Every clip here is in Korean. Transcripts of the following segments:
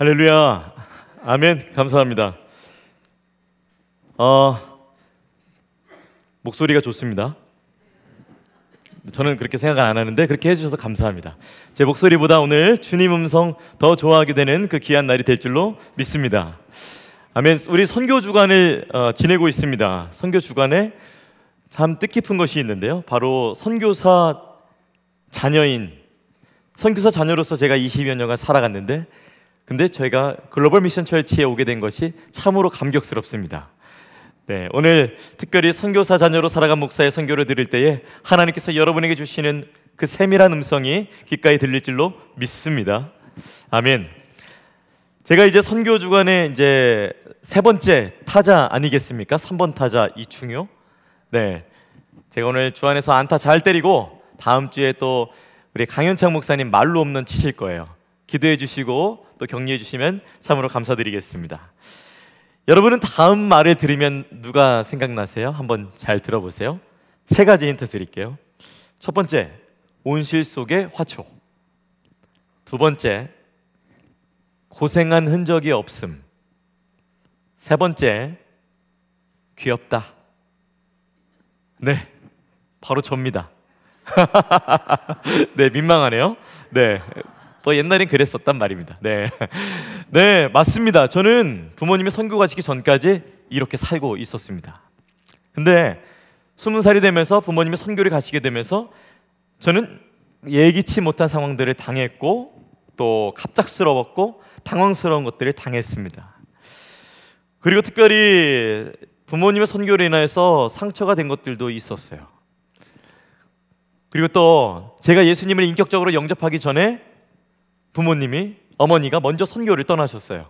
할렐루야. 아멘. 감사합니다. 어, 목소리가 좋습니다. 저는 그렇게 생각 안 하는데 그렇게 해주셔서 감사합니다. 제 목소리보다 오늘 주님 음성 더 좋아하게 되는 그 귀한 날이 될 줄로 믿습니다. 아멘. 우리 선교 주간을 어, 지내고 있습니다. 선교 주간에 참 뜻깊은 것이 있는데요. 바로 선교사 자녀인 선교사 자녀로서 제가 20여 년간 살아갔는데 근데 저희가 글로벌 미션 철치에 오게 된 것이 참으로 감격스럽습니다. 네, 오늘 특별히 선교사 자녀로 살아간 목사의 선교를 들을 때에 하나님께서 여러분에게 주시는 그 세밀한 음성이 귓가에 들릴 줄로 믿습니다. 아멘. 제가 이제 선교 주간에 이제 세 번째 타자 아니겠습니까? 3번 타자 이충효. 네. 제가 오늘 주안에서 안타 잘 때리고 다음 주에 또 우리 강현창 목사님 말로 없는 치실 거예요. 기도해 주시고 또 격려해 주시면 참으로 감사드리겠습니다. 여러분은 다음 말을 들으면 누가 생각나세요? 한번 잘 들어보세요. 세 가지 힌트 드릴게요. 첫 번째, 온실 속의 화초. 두 번째, 고생한 흔적이 없음. 세 번째, 귀엽다. 네, 바로 접니다. 네, 민망하네요. 네. 뭐 옛날엔 그랬었단 말입니다. 네. 네, 맞습니다. 저는 부모님이 선교 가시기 전까지 이렇게 살고 있었습니다. 근데 스무 살이 되면서 부모님이 선교를 가시게 되면서 저는 예기치 못한 상황들을 당했고 또 갑작스러웠고 당황스러운 것들을 당했습니다. 그리고 특별히 부모님의 선교로 인해서 상처가 된 것들도 있었어요. 그리고 또 제가 예수님을 인격적으로 영접하기 전에 부모님이 어머니가 먼저 선교를 떠나셨어요.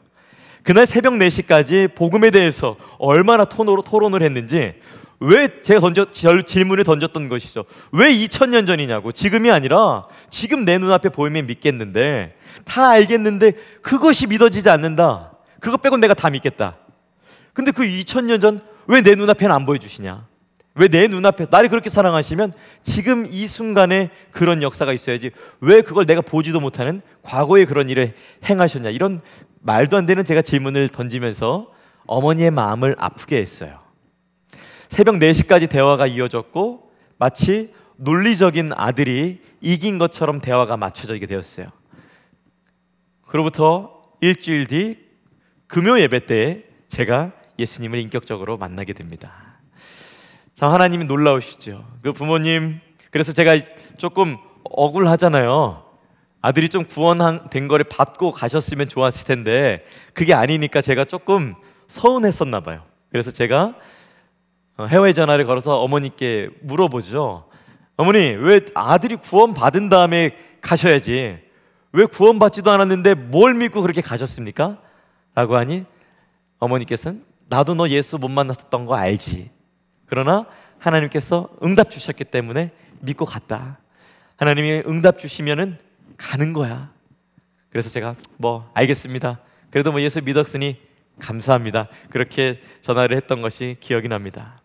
그날 새벽 4시까지 복음에 대해서 얼마나 토론으로 토론을 했는지 왜 제가 던져 질문을 던졌던 것이죠. 왜 2000년 전이냐고. 지금이 아니라 지금 내 눈앞에 보이면 믿겠는데 다 알겠는데 그것이 믿어지지 않는다. 그것 빼곤 내가 다 믿겠다. 근데 그 2000년 전 왜 내 눈앞에는 안 보여주시냐? 왜 내 눈앞에 나를 그렇게 사랑하시면 지금 이 순간에 그런 역사가 있어야지 왜 그걸 내가 보지도 못하는 과거에 그런 일을 행하셨냐 이런 말도 안 되는 제가 질문을 던지면서 어머니의 마음을 아프게 했어요. 새벽 4시까지 대화가 이어졌고 마치 논리적인 아들이 이긴 것처럼 대화가 맞춰지게 되었어요. 그로부터 일주일 뒤 금요 예배 때 제가 예수님을 인격적으로 만나게 됩니다. 참 하나님이 놀라우시죠. 그 부모님 그래서 제가 조금 억울하잖아요. 아들이 좀 구원된 거를 받고 가셨으면 좋았을 텐데 그게 아니니까 제가 조금 서운했었나 봐요. 그래서 제가 어, 해외 전화를 걸어서 어머니께 물어보죠. 어머니 왜 아들이 구원 받은 다음에 가셔야지 왜 구원 받지도 않았는데 뭘 믿고 그렇게 가셨습니까? 라고 하니 어머니께서는 나도 너 예수 못 만났던 거 알지. 그러나 하나님께서 응답 주셨기 때문에 믿고 갔다. 하나님이 응답 주시면은 가는 거야. 그래서 제가 뭐 알겠습니다. 그래도 뭐 예수 믿었으니 감사합니다. 그렇게 전화를 했던 것이 기억이 납니다.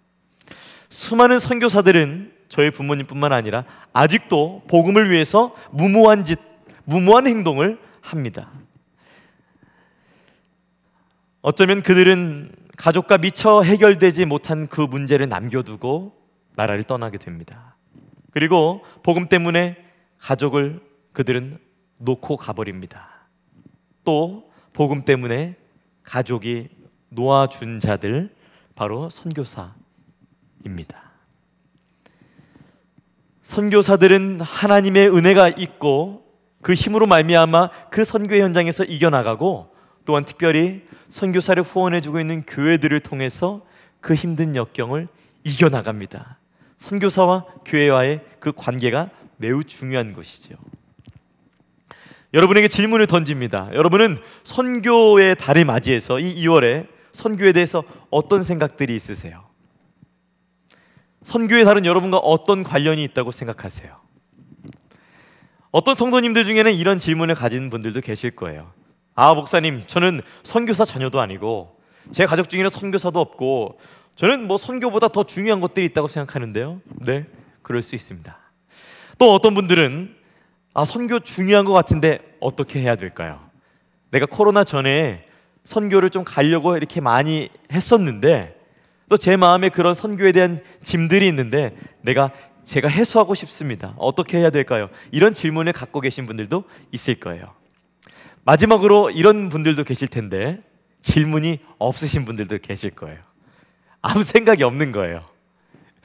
수많은 선교사들은 저희 부모님뿐만 아니라 아직도 복음을 위해서 무모한 짓, 무모한 행동을 합니다. 어쩌면 그들은 가족과 미처 해결되지 못한 그 문제를 남겨두고 나라를 떠나게 됩니다. 그리고 복음 때문에 가족을 그들은 놓고 가버립니다. 또 복음 때문에 가족이 놓아준 자들 바로 선교사입니다. 선교사들은 하나님의 은혜가 있고 그 힘으로 말미암아 그 선교 현장에서 이겨나가고 또한 특별히 선교사를 후원해주고 있는 교회들을 통해서 그 힘든 역경을 이겨나갑니다. 선교사와 교회와의 그 관계가 매우 중요한 것이죠. 여러분에게 질문을 던집니다. 여러분은 선교의 달을 맞이해서 이 2월에 선교에 대해서 어떤 생각들이 있으세요? 선교의 달은 여러분과 어떤 관련이 있다고 생각하세요? 어떤 성도님들 중에는 이런 질문을 가진 분들도 계실 거예요. 아, 목사님, 저는 선교사 자녀도 아니고 제 가족 중에는 선교사도 없고 저는 뭐 선교보다 더 중요한 것들이 있다고 생각하는데요. 네, 그럴 수 있습니다. 또 어떤 분들은 아, 선교 중요한 것 같은데 어떻게 해야 될까요? 내가 코로나 전에 선교를 좀 가려고 이렇게 많이 했었는데 또 제 마음에 그런 선교에 대한 짐들이 있는데 내가 제가 해소하고 싶습니다. 어떻게 해야 될까요? 이런 질문을 갖고 계신 분들도 있을 거예요. 마지막으로 이런 분들도 계실 텐데 질문이 없으신 분들도 계실 거예요. 아무 생각이 없는 거예요.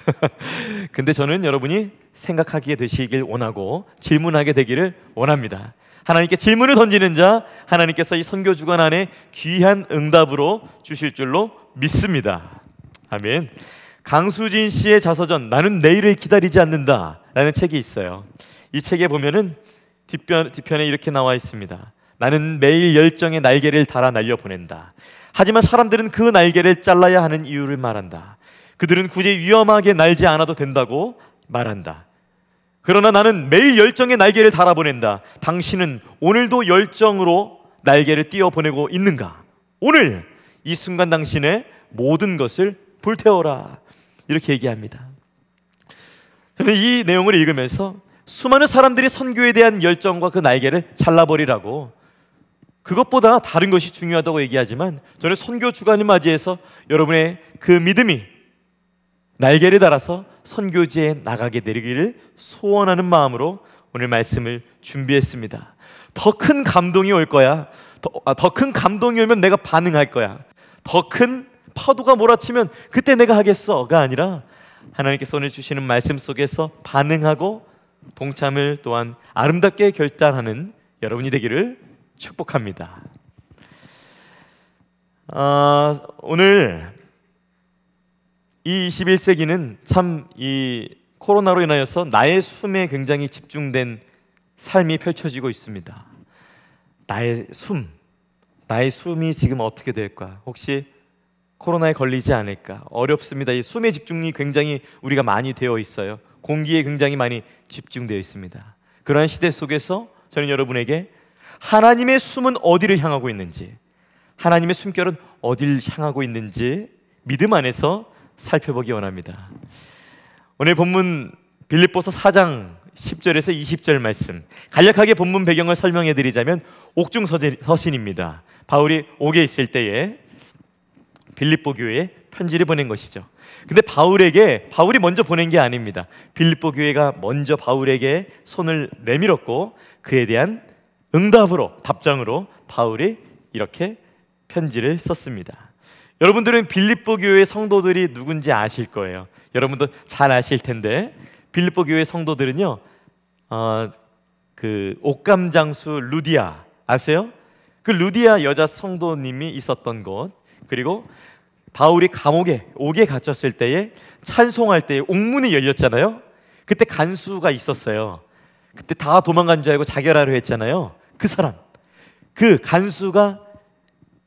근데 저는 여러분이 생각하게 되시길 원하고 질문하게 되기를 원합니다. 하나님께 질문을 던지는 자 하나님께서 이 선교 주간 안에 귀한 응답으로 주실 줄로 믿습니다. 아멘. 강수진 씨의 자서전 나는 내일을 기다리지 않는다라는 책이 있어요. 이 책에 보면은 뒷편, 뒷편에 이렇게 나와 있습니다. 나는 매일 열정의 날개를 달아 날려 보낸다. 하지만 사람들은 그 날개를 잘라야 하는 이유를 말한다. 그들은 굳이 위험하게 날지 않아도 된다고 말한다. 그러나 나는 매일 열정의 날개를 달아 보낸다. 당신은 오늘도 열정으로 날개를 띄워 보내고 있는가? 오늘 이 순간 당신의 모든 것을 불태워라. 이렇게 얘기합니다. 저는 이 내용을 읽으면서 수많은 사람들이 선교에 대한 열정과 그 날개를 잘라버리라고 그것보다 다른 것이 중요하다고 얘기하지만 저는 선교 주간을 맞이해서 여러분의 그 믿음이 날개를 달아서 선교지에 나가게 되기를 소원하는 마음으로 오늘 말씀을 준비했습니다. 더 큰 감동이 올 거야. 더큰 아, 감동이 오면 내가 반응할 거야. 더 큰 파도가 몰아치면 그때 내가 하겠어가 아니라 하나님께서 오늘 주시는 말씀 속에서 반응하고 동참을 또한 아름답게 결단하는 여러분이 되기를 축복합니다. 아, 오늘 이 21세기는 참 이 코로나로 인하여서 나의 숨에 굉장히 집중된 삶이 펼쳐지고 있습니다. 나의 숨, 나의 숨이 지금 어떻게 될까? 혹시 코로나에 걸리지 않을까? 어렵습니다. 이 숨의 집중이 굉장히 우리가 많이 되어 있어요. 공기에 굉장히 많이 집중되어 있습니다. 그러한 시대 속에서 저는 여러분에게 하나님의 숨은 어디를 향하고 있는지, 하나님의 숨결은 어디를 향하고 있는지 믿음 안에서 살펴보기 원합니다. 오늘 본문 빌립보서 4장 10절에서 20절 말씀 간략하게 본문 배경을 설명해 드리자면 옥중 서신입니다. 바울이 옥에 있을 때에 빌립보 교회에 편지를 보낸 것이죠. 근데 바울에게 바울이 먼저 보낸 게 아닙니다. 빌립보 교회가 먼저 바울에게 손을 내밀었고 그에 대한 응답으로 답장으로 바울이 이렇게 편지를 썼습니다. 여러분들은 빌립보 교회 성도들이 누군지 아실 거예요. 여러분도 잘 아실 텐데 빌립보 교회 성도들은요, 어, 그 옥감장수 루디아 아세요? 그 루디아 여자 성도님이 있었던 곳 그리고 바울이 감옥에 옥에 갇혔을 때에 찬송할 때에 옥문이 열렸잖아요. 그때 간수가 있었어요. 그때 다 도망간 줄 알고 자결하려 했잖아요. 그 사람, 그 간수가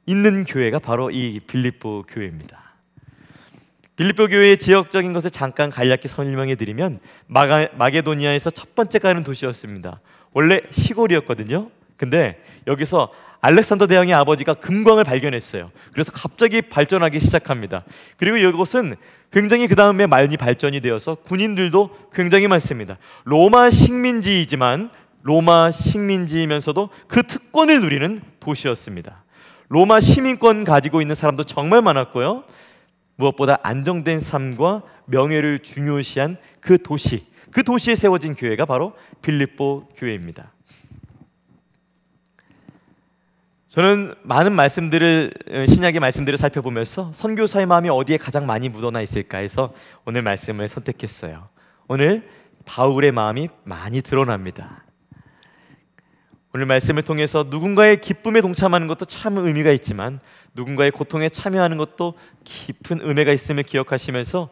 있는 교회가 바로 이 빌립보 교회입니다. 빌립보 교회의 지역적인 것을 잠깐 간략히 설명해 드리면 마게도니아에서 첫 번째 가는 도시였습니다. 원래 시골이었거든요. 근데 여기서 알렉산더 대왕의 아버지가 금광을 발견했어요. 그래서 갑자기 발전하기 시작합니다. 그리고 이것은 굉장히 그 다음에 많이 발전이 되어서 군인들도 굉장히 많습니다. 로마 식민지이지만 로마 식민지이면서도 그 특권을 누리는 도시였습니다. 로마 시민권 가지고 있는 사람도 정말 많았고요. 무엇보다 안정된 삶과 명예를 중요시한 그 도시, 그 도시에 세워진 교회가 바로 빌립보 교회입니다. 저는 많은 말씀들을 어, 신약의 말씀들을 살펴보면서 선교사의 마음이 어디에 가장 많이 묻어나 있을까 해서 오늘 말씀을 선택했어요. 오늘 바울의 마음이 많이 드러납니다. 오늘 말씀을 통해서 누군가의 기쁨에 동참하는 것도 참 의미가 있지만 누군가의 고통에 참여하는 것도 깊은 은혜가 있음을 기억하시면서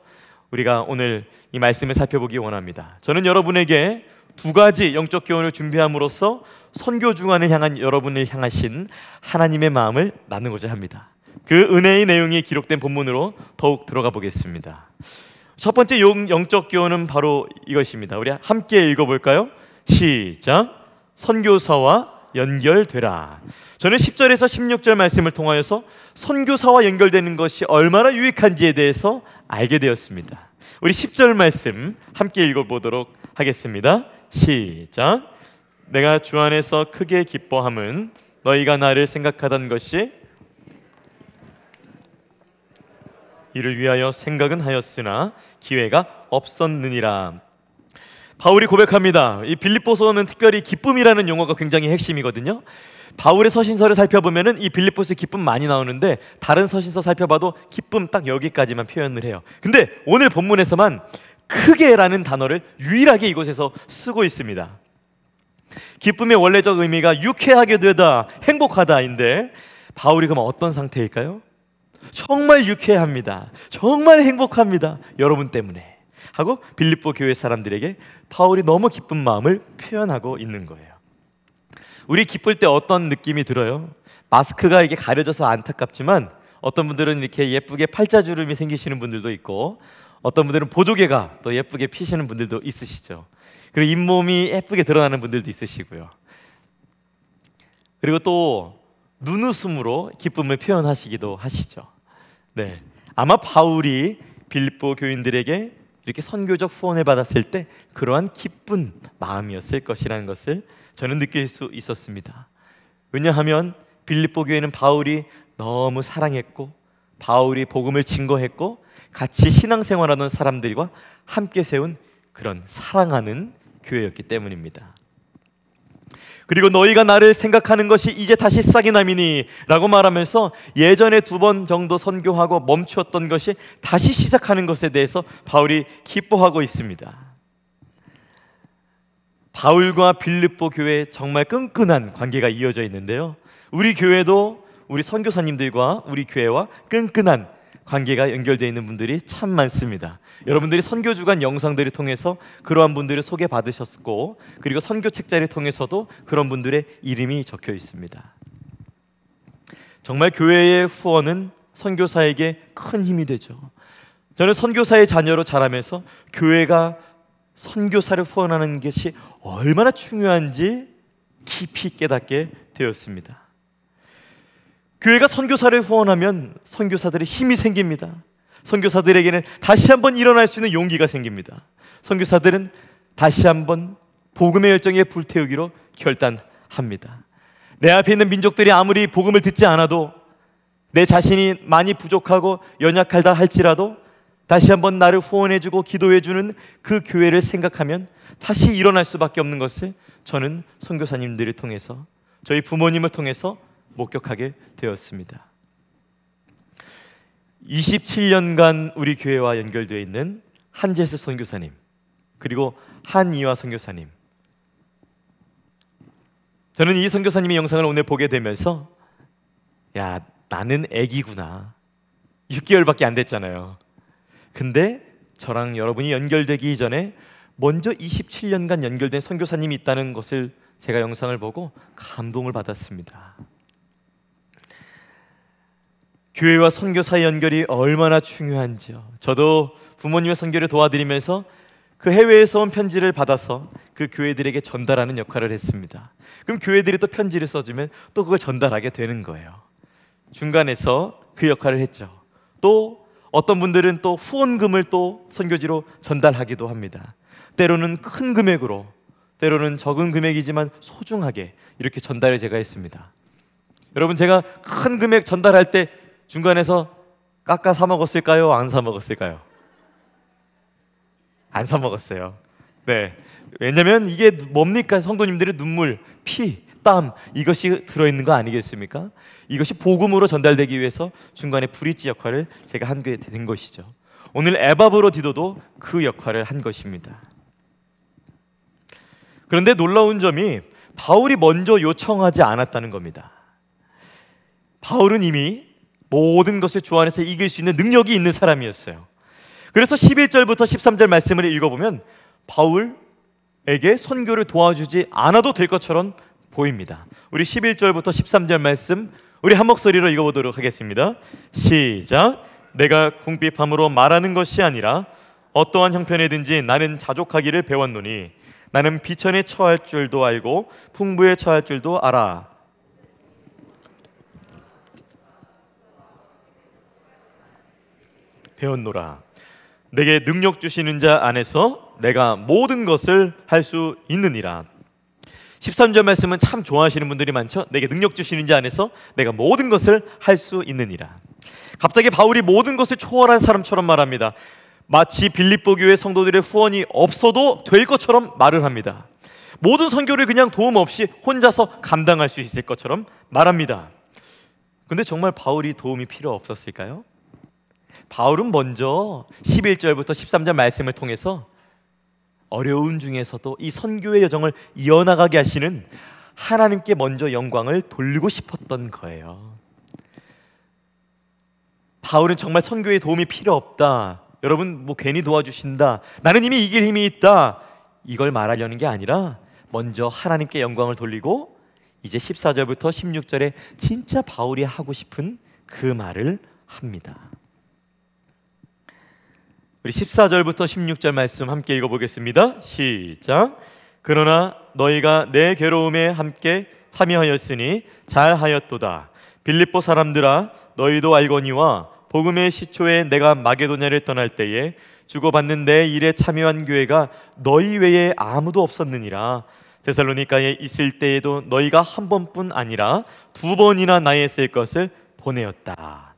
우리가 오늘 이 말씀을 살펴보기 원합니다. 저는 여러분에게 두 가지 영적 교훈을 준비함으로써 선교 중간을 향한 여러분을 향하신 하나님의 마음을 나누고자 합니다. 그 은혜의 내용이 기록된 본문으로 더욱 들어가 보겠습니다. 첫 번째 영적 교훈은 바로 이것입니다. 우리 함께 읽어볼까요? 시작. 선교사와 연결되라. 저는 10절에서 16절 말씀을 통하여서 선교사와 연결되는 것이 얼마나 유익한지에 대해서 알게 되었습니다. 우리 10절 말씀 함께 읽어보도록 하겠습니다. 시작. 내가 주 안에서 크게 기뻐함은 너희가 나를 생각하던 것이 이를 위하여 생각은 하였으나 기회가 없었느니라. 바울이 고백합니다. 이 빌립보서는 특별히 기쁨이라는 용어가 굉장히 핵심이거든요. 바울의 서신서를 살펴보면은 이 빌립보스의 기쁨 많이 나오는데 다른 서신서 살펴봐도 기쁨 딱 여기까지만 표현을 해요. 근데 오늘 본문에서만 크게라는 단어를 유일하게 이곳에서 쓰고 있습니다. 기쁨의 원래적 의미가 유쾌하게 되다, 행복하다인데 바울이 그럼 어떤 상태일까요? 정말 유쾌합니다. 정말 행복합니다. 여러분 때문에. 하고 빌립보 교회 사람들에게 바울이 너무 기쁜 마음을 표현하고 있는 거예요. 우리 기쁠 때 어떤 느낌이 들어요? 마스크가 이게 가려져서 안타깝지만 어떤 분들은 이렇게 예쁘게 팔자주름이 생기시는 분들도 있고 어떤 분들은 보조개가 또 예쁘게 피시는 분들도 있으시죠. 그리고 잇몸이 예쁘게 드러나는 분들도 있으시고요. 그리고 또 눈웃음으로 기쁨을 표현하시기도 하시죠. 네. 아마 바울이 빌립보 교인들에게 이렇게 선교적 후원을 받았을 때 그러한 기쁜 마음이었을 것이라는 것을 저는 느낄 수 있었습니다. 왜냐하면 빌립보 교회는 바울이 너무 사랑했고 바울이 복음을 증거했고 같이 신앙생활하는 사람들과 함께 세운 그런 사랑하는 교회였기 때문입니다. 그리고 너희가 나를 생각하는 것이 이제 다시 싹이 남이니 라고 말하면서 예전에 두 번 정도 선교하고 멈추었던 것이 다시 시작하는 것에 대해서 바울이 기뻐하고 있습니다. 바울과 빌립보 교회 정말 끈끈한 관계가 이어져 있는데요. 우리 교회도 우리 선교사님들과 우리 교회와 끈끈한 관계가 연결되어 있는 분들이 참 많습니다. 여러분들이 선교 주간 영상들을 통해서 그러한 분들을 소개 받으셨고 그리고 선교 책자를 통해서도 그런 분들의 이름이 적혀 있습니다. 정말 교회의 후원은 선교사에게 큰 힘이 되죠. 저는 선교사의 자녀로 자라면서 교회가 선교사를 후원하는 것이 얼마나 중요한지 깊이 깨닫게 되었습니다. 교회가 선교사를 후원하면 선교사들의 힘이 생깁니다. 선교사들에게는 다시 한번 일어날 수 있는 용기가 생깁니다. 선교사들은 다시 한번 복음의 열정에 불태우기로 결단합니다. 내 앞에 있는 민족들이 아무리 복음을 듣지 않아도 내 자신이 많이 부족하고 연약하다 할지라도 다시 한번 나를 후원해주고 기도해주는 그 교회를 생각하면 다시 일어날 수밖에 없는 것을 저는 선교사님들을 통해서 저희 부모님을 통해서 목격하게 되었습니다. 27년간 우리 교회와 연결되어 있는 한재습 선교사님 그리고 한이화 선교사님. 저는 이 선교사님의 영상을 오늘 보게 되면서 야 나는 애기구나. 6개월밖에 안 됐잖아요. 근데 저랑 여러분이 연결되기 전에 먼저 27년간 연결된 선교사님이 있다는 것을 제가 영상을 보고 감동을 받았습니다 교회와 선교사의 연결이 얼마나 중요한지요. 저도 부모님의 선교를 도와드리면서 그 해외에서 온 편지를 받아서 그 교회들에게 전달하는 역할을 했습니다. 그럼 교회들이 또 편지를 써주면 또 그걸 전달하게 되는 거예요. 중간에서 그 역할을 했죠. 또 어떤 분들은 또 후원금을 또 선교지로 전달하기도 합니다. 때로는 큰 금액으로, 때로는 적은 금액이지만 소중하게 이렇게 전달을 제가 했습니다. 여러분 제가 큰 금액 전달할 때 중간에서 깎아 사 먹었을까요? 안 사 먹었을까요? 안 사 먹었어요. 네. 왜냐면 이게 뭡니까? 성도님들의 눈물, 피, 땀 이것이 들어 있는 거 아니겠습니까? 이것이 복음으로 전달되기 위해서 중간에 브릿지 역할을 제가 한 게 된 것이죠. 오늘 에바브로 디도도 그 역할을 한 것입니다. 그런데 놀라운 점이 바울이 먼저 요청하지 않았다는 겁니다. 바울은 이미 모든 것을 주 안에서 이길 수 있는 능력이 있는 사람이었어요. 그래서 11절부터 13절 말씀을 읽어보면 바울에게 선교를 도와주지 않아도 될 것처럼 보입니다. 우리 11절부터 13절 말씀 우리 한 목소리로 읽어보도록 하겠습니다. 시작. 내가 궁핍함으로 말하는 것이 아니라 어떠한 형편이든지 나는 자족하기를 배웠노니 나는 비천에 처할 줄도 알고 풍부에 처할 줄도 알아. 배웠노라. 내게 능력 주시는 자 안에서 내가 모든 것을 할 수 있느니라. 13절 말씀은 참 좋아하시는 분들이 많죠. 내게 능력 주시는 자 안에서 내가 모든 것을 할 수 있느니라. 갑자기 바울이 모든 것을 초월한 사람처럼 말합니다. 마치 빌립보 교회 성도들의 후원이 없어도 될 것처럼 말을 합니다. 모든 선교를 그냥 도움 없이 혼자서 감당할 수 있을 것처럼 말합니다. 근데 정말 바울이 도움이 필요 없었을까요? 바울은 먼저 11절부터 13절 말씀을 통해서 어려운 중에서도 이 선교의 여정을 이어나가게 하시는 하나님께 먼저 영광을 돌리고 싶었던 거예요. 바울은 정말 선교에 도움이 필요 없다. 여러분 뭐 괜히 도와주신다. 나는 이미 이길 힘이 있다. 이걸 말하려는 게 아니라 먼저 하나님께 영광을 돌리고 이제 14절부터 16절에 진짜 바울이 하고 싶은 그 말을 합니다. 우리 14절부터 16절 말씀 함께 읽어보겠습니다. 시작. 그러나 너희가 내 괴로움에 함께 참여하였으니 잘하였도다. 빌립보 사람들아 너희도 알거니와 복음의 시초에 내가 마게도냐를 떠날 때에 주고받는 내 일에 참여한 교회가 너희 외에 아무도 없었느니라. 데살로니가에 있을 때에도 너희가 한 번뿐 아니라 두 번이나 나에 쓸 것을 보내었다.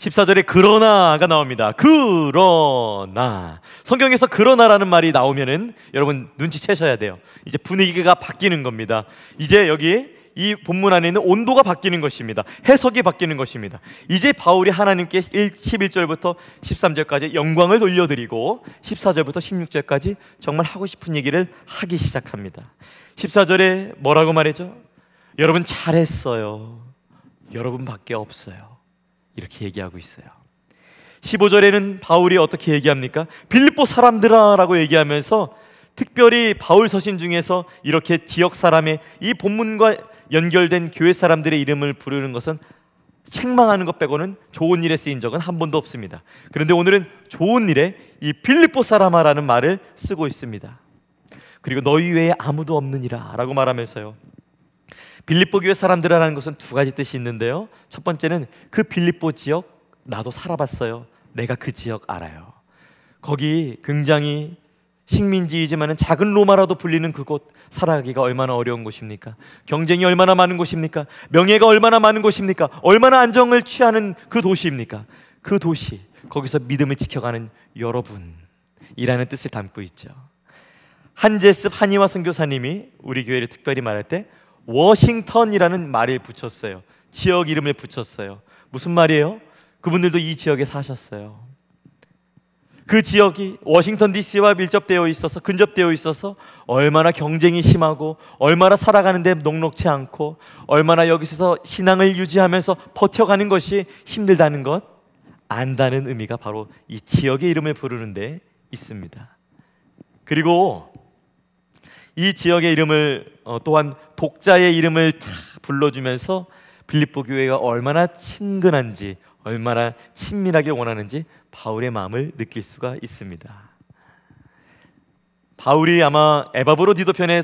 14절에 그러나가 나옵니다. 그러나 성경에서 그러나라는 말이 나오면은 여러분 눈치채셔야 돼요. 이제 분위기가 바뀌는 겁니다. 이제 여기 이 본문 안에 있는 온도가 바뀌는 것입니다. 해석이 바뀌는 것입니다. 이제 바울이 하나님께 11절부터 13절까지 영광을 돌려드리고 14절부터 16절까지 정말 하고 싶은 얘기를 하기 시작합니다. 14절에 뭐라고 말했죠? 여러분 잘했어요. 여러분밖에 없어요. 이렇게 얘기하고 있어요. 15절에는 바울이 어떻게 얘기합니까? 빌립보 사람들아라고 얘기하면서 특별히 바울 서신 중에서 이렇게 지역 사람의 이 본문과 연결된 교회 사람들의 이름을 부르는 것은 책망하는 것 빼고는 좋은 일에 쓰인 적은 한 번도 없습니다. 그런데 오늘은 좋은 일에 이 빌립보 사람아라는 말을 쓰고 있습니다. 그리고 너희 외에 아무도 없느니라라고 말하면서요. 빌립보 교회 사람들이라는 것은 두 가지 뜻이 있는데요. 첫 번째는 그 빌립보 지역 나도 살아봤어요. 내가 그 지역 알아요. 거기 굉장히 식민지이지만은 작은 로마라도 불리는 그곳 살아가기가 얼마나 어려운 곳입니까? 경쟁이 얼마나 많은 곳입니까? 명예가 얼마나 많은 곳입니까? 얼마나 안정을 취하는 그 도시입니까? 그 도시 거기서 믿음을 지켜가는 여러분이라는 뜻을 담고 있죠. 한제습 한이와 선교사님이 우리 교회를 특별히 말할 때 워싱턴이라는 말을 붙였어요. 지역 이름을 붙였어요. 무슨 말이에요? 그분들도 이 지역에 사셨어요. 그 지역이 워싱턴 DC와 밀접되어 있어서 근접되어 있어서 얼마나 경쟁이 심하고 얼마나 살아가는데 녹록치 않고 얼마나 여기서 신앙을 유지하면서 버텨가는 것이 힘들다는 것 안다는 의미가 바로 이 지역의 이름을 부르는데 있습니다. 그리고 이 지역의 이름을 어, 또한 독자의 이름을 다 불러주면서 빌립보 교회가 얼마나 친근한지 얼마나 친밀하게 원하는지 바울의 마음을 느낄 수가 있습니다. 바울이 아마 에바브로 디도편에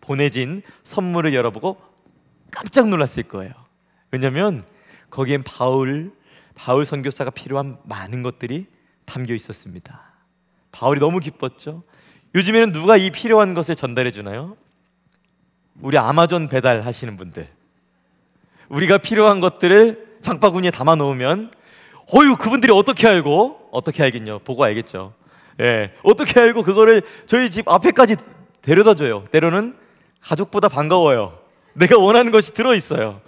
보내진 선물을 열어보고 깜짝 놀랐을 거예요. 왜냐하면 거기엔 바울 바울 선교사가 필요한 많은 것들이 담겨 있었습니다. 바울이 너무 기뻤죠. 요즘에는 누가 이 필요한 것을 전달해 주나요? 우리 아마존 배달 하시는 분들. 우리가 필요한 것들을 장바구니에 담아 놓으면 어유 그분들이 어떻게 알고 어떻게 알겠냐 보고 알겠죠. 예, 어떻게 알고 그거를 저희 집 앞에까지 데려다 줘요. 때로는 가족보다 반가워요. 내가 원하는 것이 들어 있어요.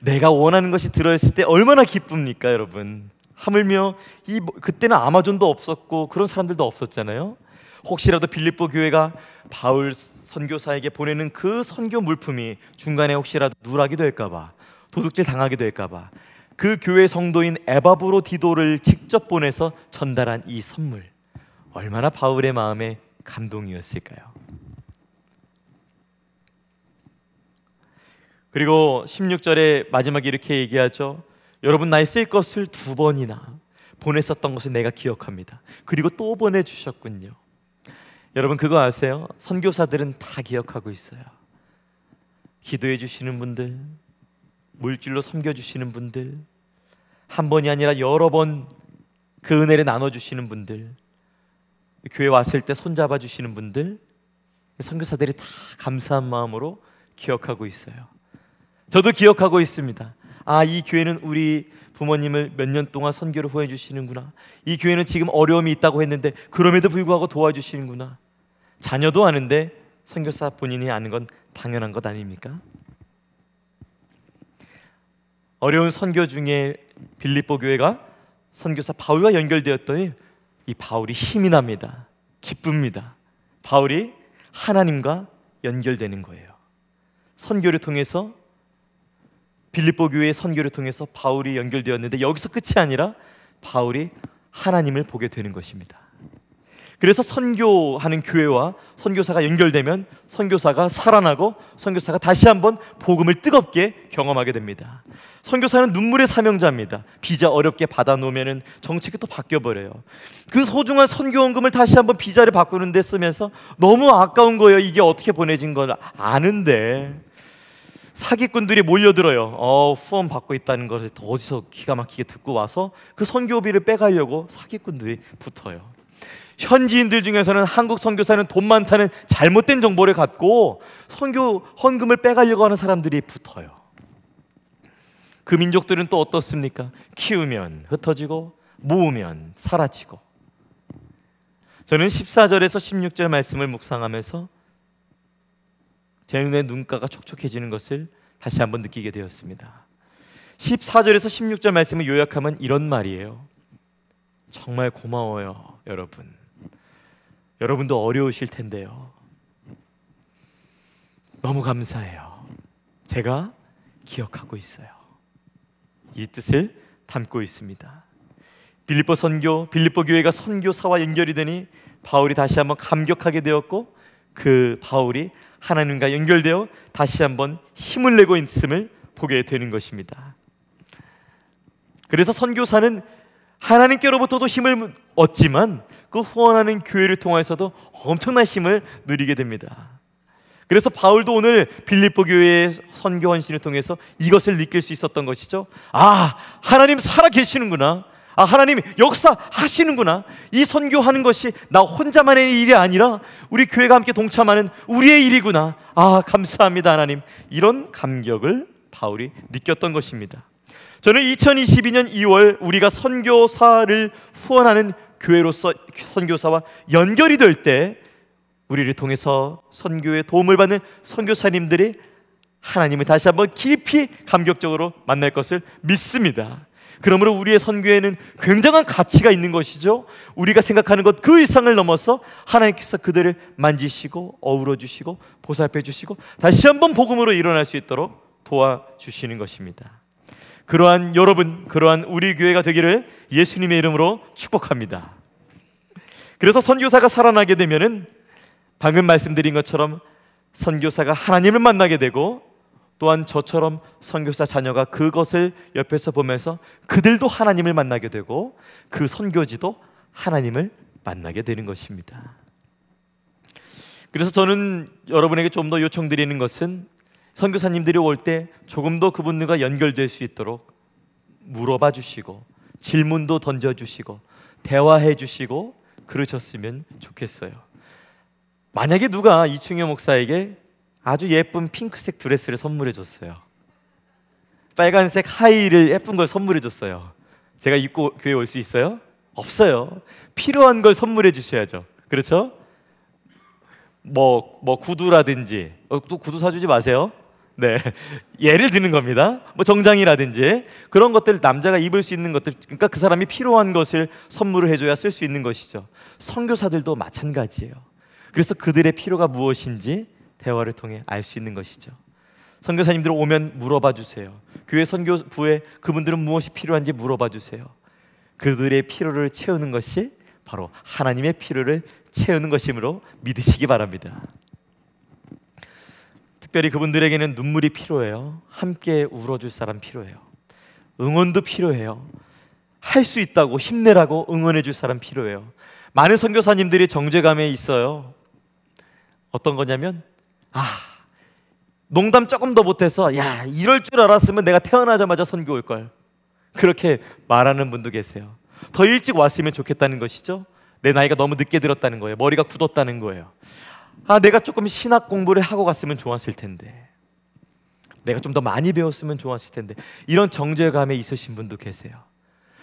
내가 원하는 것이 들어 있을 때 얼마나 기쁩니까, 여러분? 하물며 이 뭐, 그때는 아마존도 없었고 그런 사람들도 없었잖아요. 혹시라도 빌립보 교회가 바울 선교사에게 보내는 그 선교 물품이 중간에 혹시라도 누락이 될까봐 도둑질 당하게 될까봐 그 교회 성도인 에바브로 디도를 직접 보내서 전달한 이 선물 얼마나 바울의 마음에 감동이었을까요? 그리고 16절에 마지막에 이렇게 얘기하죠. 여러분 나의 쓸 것을 두 번이나 보냈었던 것을 내가 기억합니다. 그리고 또 보내 주셨군요. 여러분 그거 아세요? 선교사들은 다 기억하고 있어요. 기도해 주시는 분들, 물질로 섬겨 주시는 분들, 한 번이 아니라 여러 번 그 은혜를 나눠 주시는 분들, 교회 왔을 때 손잡아 주시는 분들, 선교사들이 다 감사한 마음으로 기억하고 있어요. 저도 기억하고 있습니다. 아, 이 교회는 우리 부모님을 몇 년 동안 선교를 후해 주시는구나. 이 교회는 지금 어려움이 있다고 했는데 그럼에도 불구하고 도와주시는구나. 자녀도 아는데 선교사 본인이 아는 건 당연한 것 아닙니까? 어려운 선교 중에 빌립보 교회가 선교사 바울과 연결되었더니 이 바울이 힘이 납니다. 기쁩니다. 바울이 하나님과 연결되는 거예요. 선교를 통해서 빌립보 교회의 선교를 통해서 바울이 연결되었는데 여기서 끝이 아니라 바울이 하나님을 보게 되는 것입니다. 그래서 선교하는 교회와 선교사가 연결되면 선교사가 살아나고 선교사가 다시 한번 복음을 뜨겁게 경험하게 됩니다. 선교사는 눈물의 사명자입니다. 비자 어렵게 받아 놓으면은 정책이 또 바뀌어 버려요. 그 소중한 선교원금을 다시 한번 비자를 바꾸는 데 쓰면서 너무 아까운 거예요. 이게 어떻게 보내진 걸 아는데 사기꾼들이 몰려들어요. 어, 후원 받고 있다는 것을 어디서 기가 막히게 듣고 와서 그 선교비를 빼가려고 사기꾼들이 붙어요. 현지인들 중에서는 한국 선교사는 돈 많다는 잘못된 정보를 갖고 선교 헌금을 빼가려고 하는 사람들이 붙어요. 그 민족들은 또 어떻습니까? 키우면 흩어지고 모으면 사라지고. 저는 14절에서 16절 말씀을 묵상하면서 제 눈의 눈가가 촉촉해지는 것을 다시 한번 느끼게 되었습니다. 14절에서 16절 말씀을 요약하면 이런 말이에요. 정말 고마워요, 여러분. 여러분도 어려우실 텐데요. 너무 감사해요. 제가 기억하고 있어요. 이 뜻을 담고 있습니다. 빌립보 선교, 빌립보 교회가 선교사와 연결이 되니 바울이 다시 한번 감격하게 되었고 그 바울이 하나님과 연결되어 다시 한번 힘을 내고 있음을 보게 되는 것입니다. 그래서 선교사는 하나님께로부터도 힘을 얻지만 그 후원하는 교회를 통해서도 엄청난 힘을 누리게 됩니다. 그래서 바울도 오늘 빌립보 교회의 선교 헌신을 통해서 이것을 느낄 수 있었던 것이죠. 아, 하나님 살아 계시는구나. 아, 하나님 역사하시는구나. 이 선교하는 것이 나 혼자만의 일이 아니라 우리 교회가 함께 동참하는 우리의 일이구나. 아, 감사합니다, 하나님. 이런 감격을 바울이 느꼈던 것입니다. 저는 2022년 2월 우리가 선교사를 후원하는 교회로서 선교사와 연결이 될 때 우리를 통해서 선교에 도움을 받는 선교사님들이 하나님을 다시 한번 깊이 감격적으로 만날 것을 믿습니다. 그러므로 우리의 선교에는 굉장한 가치가 있는 것이죠. 우리가 생각하는 것 그 이상을 넘어서 하나님께서 그들을 만지시고 어우러 주시고 보살펴 주시고 다시 한번 복음으로 일어날 수 있도록 도와 주시는 것입니다. 그러한 여러분, 그러한 우리 교회가 되기를 예수님의 이름으로 축복합니다. 그래서 선교사가 살아나게 되면은 방금 말씀드린 것처럼 선교사가 하나님을 만나게 되고 또한 저처럼 선교사 자녀가 그것을 옆에서 보면서 그들도 하나님을 만나게 되고 그 선교지도 하나님을 만나게 되는 것입니다. 그래서 저는 여러분에게 좀 더 요청드리는 것은 선교사님들이 올 때 조금 더 그분들과 연결될 수 있도록 물어봐 주시고 질문도 던져 주시고 대화해 주시고 그러셨으면 좋겠어요. 만약에 누가 이충효 목사에게 아주 예쁜 핑크색 드레스를 선물해 줬어요. 빨간색 하이를 예쁜 걸 선물해 줬어요. 제가 입고 교회 올 수 있어요? 없어요. 필요한 걸 선물해 주셔야죠. 그렇죠? 뭐, 뭐 구두라든지, 어, 또 구두 사주지 마세요. 네. 예를 드는 겁니다. 뭐 정장이라든지 그런 것들 남자가 입을 수 있는 것들 그러니까 그 사람이 필요한 것을 선물을 해 줘야 쓸 수 있는 것이죠. 선교사들도 마찬가지예요. 그래서 그들의 필요가 무엇인지 대화를 통해 알 수 있는 것이죠. 선교사님들 오면 물어봐 주세요. 교회 선교부에 그분들은 무엇이 필요한지 물어봐 주세요. 그들의 필요를 채우는 것이 바로 하나님의 필요를 채우는 것이므로 믿으시기 바랍니다. 특별히 그분들에게는 눈물이 필요해요. 함께 울어줄 사람 필요해요. 응원도 필요해요. 할 수 있다고 힘내라고 응원해줄 사람 필요해요. 많은 선교사님들이 정죄감에 있어요. 어떤 거냐면 아 농담 조금 더 못해서 야 이럴 줄 알았으면 내가 태어나자마자 선교 올 걸. 그렇게 말하는 분도 계세요. 더 일찍 왔으면 좋겠다는 것이죠. 내 나이가 너무 늦게 들었다는 거예요. 머리가 굳었다는 거예요. 아, 내가 조금 신학 공부를 하고 갔으면 좋았을 텐데. 내가 좀 더 많이 배웠으면 좋았을 텐데. 이런 정죄감에 있으신 분도 계세요.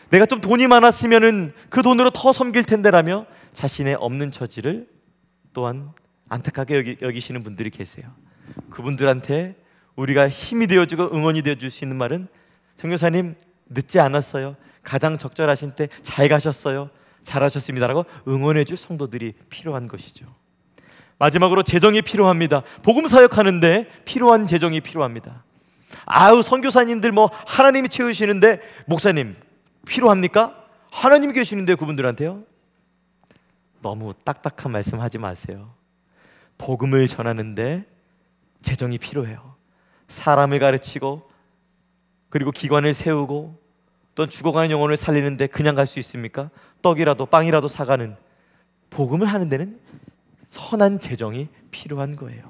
내가 좀 돈이 많았으면은 그 돈으로 더 섬길 텐데라며 자신의 없는 처지를 또한 안타깝게 여기, 여기시는 분들이 계세요. 그분들한테 우리가 힘이 되어주고 응원이 되어줄 수 있는 말은 정교사님 늦지 않았어요. 가장 적절하신 때 잘 가셨어요. 잘하셨습니다라고 응원해줄 성도들이 필요한 것이죠. 마지막으로 재정이 필요합니다. 복음 사역하는데 필요한 재정이 필요합니다. 아우 선교사님들 뭐 하나님이 채우시는데 목사님 필요합니까? 하나님 계시는데 그분들한테요. 너무 딱딱한 말씀 하지 마세요. 복음을 전하는데 재정이 필요해요. 사람을 가르치고 그리고 기관을 세우고 또 죽어가는 영혼을 살리는데 그냥 갈 수 있습니까? 떡이라도 빵이라도 사가는 복음을 하는 데는 선한 재정이 필요한 거예요.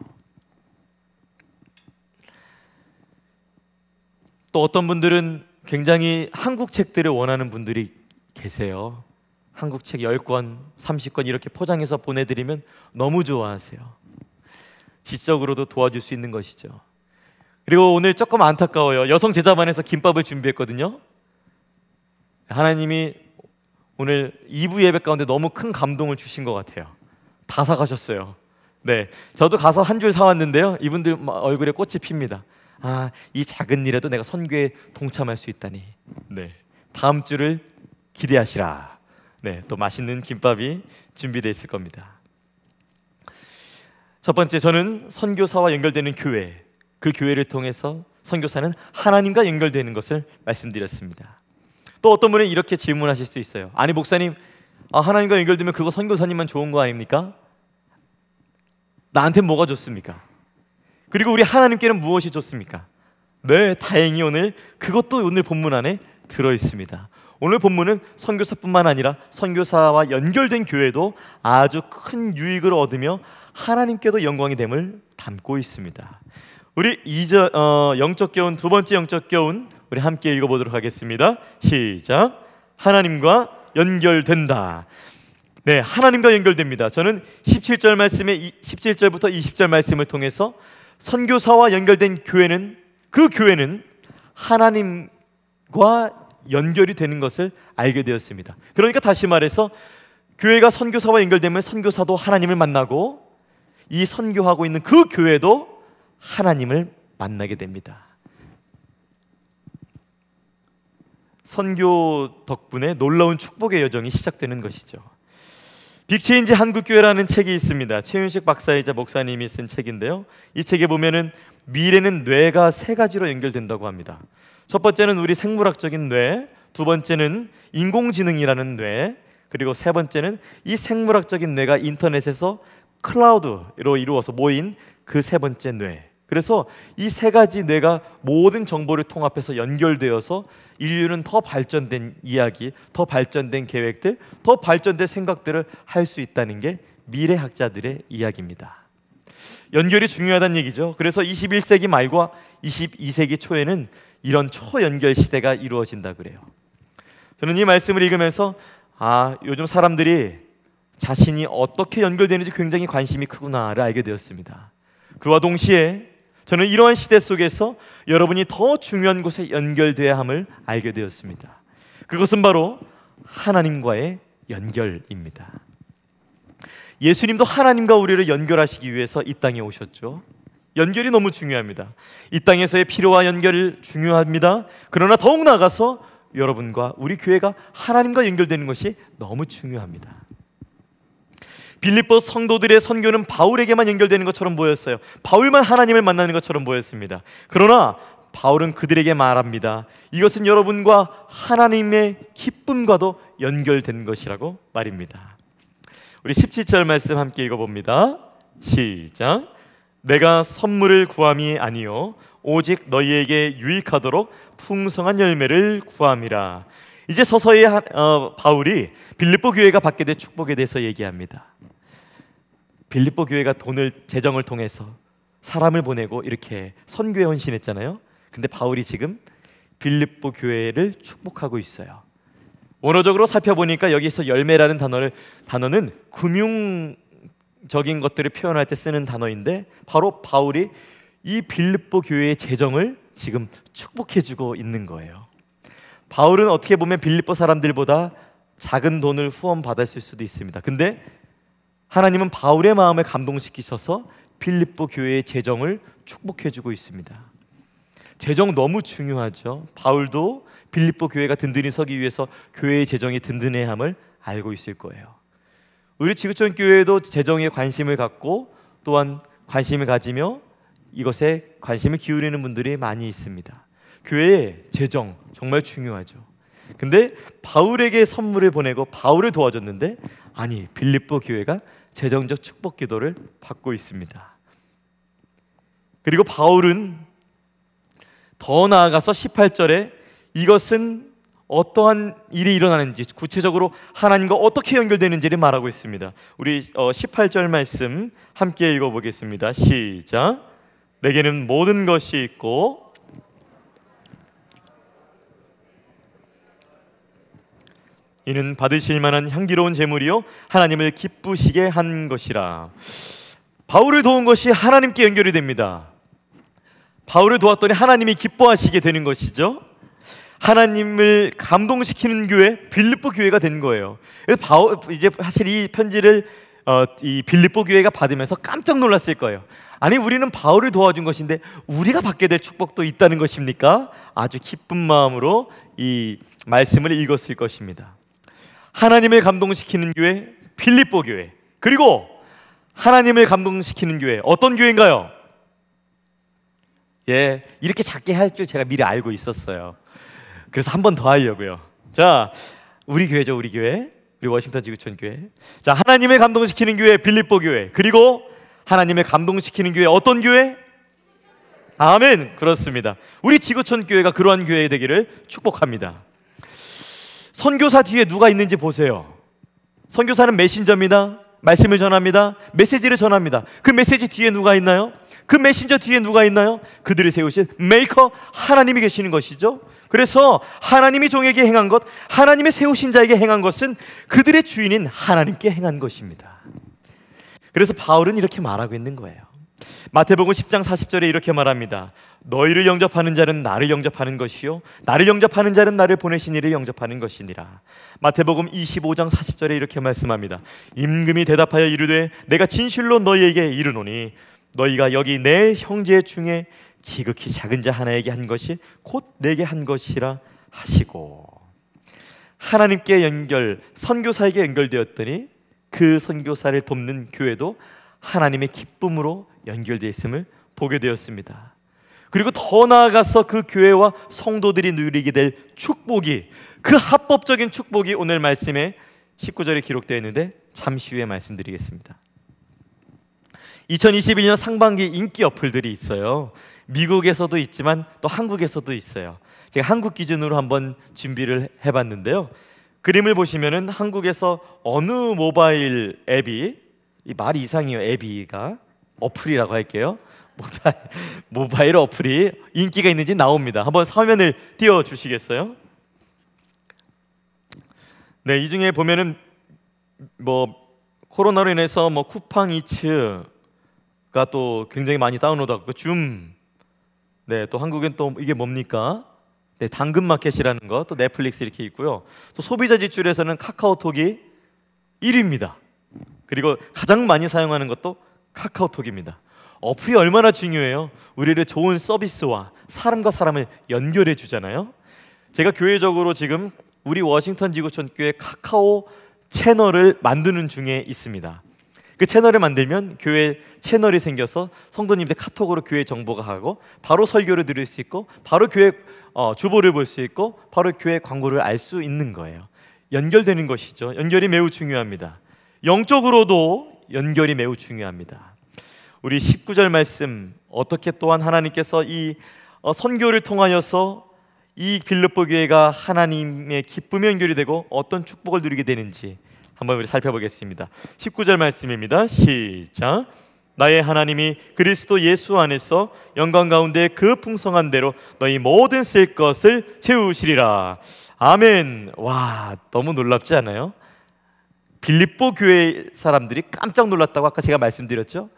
또 어떤 분들은 굉장히 한국 책들을 원하는 분들이 계세요. 한국 책 10권, 30권 이렇게 포장해서 보내드리면 너무 좋아하세요. 지적으로도 도와줄 수 있는 것이죠. 그리고 오늘 조금 안타까워요. 여성 제자반에서 김밥을 준비했거든요. 하나님이 오늘 2부 예배 가운데 너무 큰 감동을 주신 것 같아요. 다 사가셨어요. 네, 저도 가서 한 줄 사왔는데요. 이분들 얼굴에 꽃이 핍니다. 아, 이 작은 일에도 내가 선교에 동참할 수 있다니. 네, 다음 주를 기대하시라. 네, 또 맛있는 김밥이 준비되어 있을 겁니다. 첫 번째, 저는 선교사와 연결되는 교회, 그 교회를 통해서 선교사는 하나님과 연결되는 것을 말씀드렸습니다. 또 어떤 분은 이렇게 질문하실 수 있어요. 아니 목사님, 아, 하나님과 연결되면 그거 선교사님만 좋은 거 아닙니까? 나한테 뭐가 좋습니까? 그리고 우리 하나님께는 무엇이 좋습니까? 네, 다행히 오늘 그것도 오늘 본문 안에 들어 있습니다. 오늘 본문은 선교사뿐만 아니라 선교사와 연결된 교회도 아주 큰 유익을 얻으며 하나님께도 영광이 됨을 담고 있습니다. 우리 이저 어, 영적 교훈 두 번째 영적 교훈 우리 함께 읽어보도록 하겠습니다. 시작. 하나님과 연결된다. 네, 하나님과 연결됩니다. 저는 17절 말씀에 17절부터 20절 말씀을 통해서 선교사와 연결된 교회는 그 교회는 하나님과 연결이 되는 것을 알게 되었습니다. 그러니까 다시 말해서 교회가 선교사와 연결되면 선교사도 하나님을 만나고 이 선교하고 있는 그 교회도 하나님을 만나게 됩니다. 선교 덕분에 놀라운 축복의 여정이 시작되는 것이죠. Big Change 한국교회라는 책이 있습니다. 최윤식 박사이자 목사님이 쓴 책인데요. 이 책에 보면은 미래는 뇌가 세 가지로 연결된다고 합니다. 첫 번째는 우리 생물학적인 뇌, 두 번째는 인공지능이라는 뇌, 그리고 세 번째는 이 생물학적인 뇌가 인터넷에서 클라우드로 이루어서 모인 그 세 번째 뇌. 그래서 이 세 가지 뇌가 모든 정보를 통합해서 연결되어서 인류는 더 발전된 이야기, 더 발전된 계획들, 더 발전된 생각들을 할 수 있다는 게 미래학자들의 이야기입니다. 연결이 중요하다는 얘기죠. 그래서 21세기 말과 22세기 초에는 이런 초연결 시대가 이루어진다 그래요. 저는 이 말씀을 읽으면서 아, 요즘 사람들이 자신이 어떻게 연결되는지 굉장히 관심이 크구나를 알게 되었습니다. 그와 동시에 저는 이러한 시대 속에서 여러분이 더 중요한 곳에 연결돼야 함을 알게 되었습니다. 그것은 바로 하나님과의 연결입니다. 예수님도 하나님과 우리를 연결하시기 위해서 이 땅에 오셨죠. 연결이 너무 중요합니다. 이 땅에서의 필요와 연결이 중요합니다. 그러나 더욱 나아가서 여러분과 우리 교회가 하나님과 연결되는 것이 너무 중요합니다. 빌립보 성도들의 선교는 바울에게만 연결되는 것처럼 보였어요. 바울만 하나님을 만나는 것처럼 보였습니다. 그러나 바울은 그들에게 말합니다. 이것은 여러분과 하나님의 기쁨과도 연결된 것이라고 말입니다. 우리 17절 말씀 함께 읽어봅니다. 시작. 내가 선물을 구함이 아니요 오직 너희에게 유익하도록 풍성한 열매를 구함이라. 이제 서서히 어, 바울이 빌립보 교회가 받게 될 축복에 대해서 얘기합니다. 빌립보 교회가 돈을 재정을 통해서 사람을 보내고 이렇게 선교에 헌신했잖아요. 근데 바울이 지금 빌립보 교회를 축복하고 있어요. 원어적으로 살펴보니까 여기서 열매라는 단어를 단어는 금융 적인 것들을 표현할 때 쓰는 단어인데 바로 바울이 이 빌립보 교회의 재정을 지금 축복해 주고 있는 거예요. 바울은 어떻게 보면 빌립보 사람들보다 작은 돈을 후원 받았을 수도 있습니다. 근데 하나님은 바울의 마음을 감동시키셔서 빌립보 교회의 재정을 축복해 주고 있습니다. 재정 너무 중요하죠. 바울도 빌립보 교회가 든든히 서기 위해서 교회의 재정이 든든해함을 알고 있을 거예요. 우리 지구촌 교회도 재정에 관심을 갖고 또한 관심을 가지며 이것에 관심을 기울이는 분들이 많이 있습니다. 교회의 재정 정말 중요하죠. 근데 바울에게 선물을 보내고 바울을 도와줬는데 아니 빌립보 교회가 재정적 축복 기도를 받고 있습니다. 그리고 바울은 더 나아가서 18절에 이것은 어떠한 일이 일어나는지 구체적으로 하나님과 어떻게 연결되는지를 말하고 있습니다. 우리 18절 어, 말씀 함께 읽어보겠습니다. 시작. 내게는 모든 것이 있고 이는 받으실 만한 향기로운 제물이요 하나님을 기쁘시게 한 것이라. 바울을 도운 것이 하나님께 연결이 됩니다. 바울을 도왔더니 하나님이 기뻐하시게 되는 것이죠. 하나님을 감동시키는 교회 빌립보 교회가 된 거예요. 바울 이제 사실 이 편지를 어, 이 빌립보 교회가 받으면서 깜짝 놀랐을 거예요. 아니 우리는 바울을 도와준 것인데 우리가 받게 될 축복도 있다는 것입니까? 아주 기쁜 마음으로 이 말씀을 읽었을 것입니다. 하나님을 감동시키는 교회 필립보 교회 그리고 하나님을 감동시키는 교회 어떤 교회인가요? 예, 이렇게 작게 할 줄 제가 미리 알고 있었어요. 그래서 한 번 더 하려고요. 자, 우리 교회죠, 우리 교회. 우리 워싱턴 지구촌 교회. 자, 하나님을 감동시키는 교회 빌립보 교회. 그리고 하나님을 감동시키는 교회 어떤 교회? 아멘. 그렇습니다. 우리 지구촌 교회가 그러한 교회 되기를 축복합니다. 선교사 뒤에 누가 있는지 보세요. 선교사는 메신저입니다. 말씀을 전합니다. 메시지를 전합니다. 그 메시지 뒤에 누가 있나요? 그 메신저 뒤에 누가 있나요? 그들을 세우신 메이커 하나님이 계시는 것이죠. 그래서 하나님이 종에게 행한 것, 하나님의 세우신 자에게 행한 것은 그들의 주인인 하나님께 행한 것입니다. 그래서 바울은 이렇게 말하고 있는 거예요. 마태복음 10장 40절에 이렇게 말합니다. 너희를 영접하는 자는 나를 영접하는 것이요 나를 영접하는 자는 나를 보내신 이를 영접하는 것이니라. 마태복음 25장 40절에 이렇게 말씀합니다. 임금이 대답하여 이르되 내가 진실로 너희에게 이르노니 너희가 여기 내 형제 중에 지극히 작은 자 하나에게 한 것이 곧 내게 한 것이라 하시고 하나님께 연결 선교사에게 연결되었더니 그 선교사를 돕는 교회도 하나님의 기쁨으로 연결되어 있음을 보게 되었습니다. 그리고 더 나아가서 그 교회와 성도들이 누리게 될 축복이 그 합법적인 축복이 오늘 말씀에 19절에 기록되어 있는데 잠시 후에 말씀드리겠습니다. 2021년 상반기 인기 어플들이 있어요. 미국에서도 있지만 또 한국에서도 있어요. 제가 한국 기준으로 한번 준비를 해봤는데요. 그림을 보시면은 한국에서 어느 모바일 앱이 이 말이 이상해요. 앱이가 어플이라고 할게요. 모바일 어플이 인기가 있는지 나옵니다. 한번 화면을 띄워 주시겠어요? 네, 이 중에 보면은 뭐 코로나로 인해서 뭐 쿠팡 이츠가 또 굉장히 많이 다운로드하고 줌. 네, 또 한국엔 또 이게 뭡니까? 네, 당근마켓이라는 거, 또 넷플릭스 이렇게 있고요. 또 소비자 지출에서는 카카오톡이 1위입니다. 그리고 가장 많이 사용하는 것도 카카오톡입니다. 어플이 얼마나 중요해요. 우리를 좋은 서비스와 사람과 사람을 연결해 주잖아요. 제가 교회적으로 지금 우리 워싱턴 지구촌 교회 카카오 채널을 만드는 중에 있습니다. 그 채널을 만들면 교회 채널이 생겨서 성도님들 카톡으로 교회 정보가 가고 바로 설교를 들을 수 있고 바로 교회 어, 주보를 볼 수 있고 바로 교회 광고를 알 수 있는 거예요. 연결되는 것이죠. 연결이 매우 중요합니다. 영적으로도 연결이 매우 중요합니다. 우리 19절 말씀 어떻게 또한 하나님께서 이 어, 선교를 통하여서 이 빌립보 교회가 하나님의 기쁨의 연결이 되고 어떤 축복을 누리게 되는지 한번 우리 살펴보겠습니다. 19절 말씀입니다. 시작. 나의 하나님이 그리스도 예수 안에서 영광 가운데 그 풍성한 대로 너희 모든 쓸 것을 채우시리라. 아멘. 와, 너무 놀랍지 않아요? 빌립보 교회 사람들이 깜짝 놀랐다고 아까 제가 말씀드렸죠.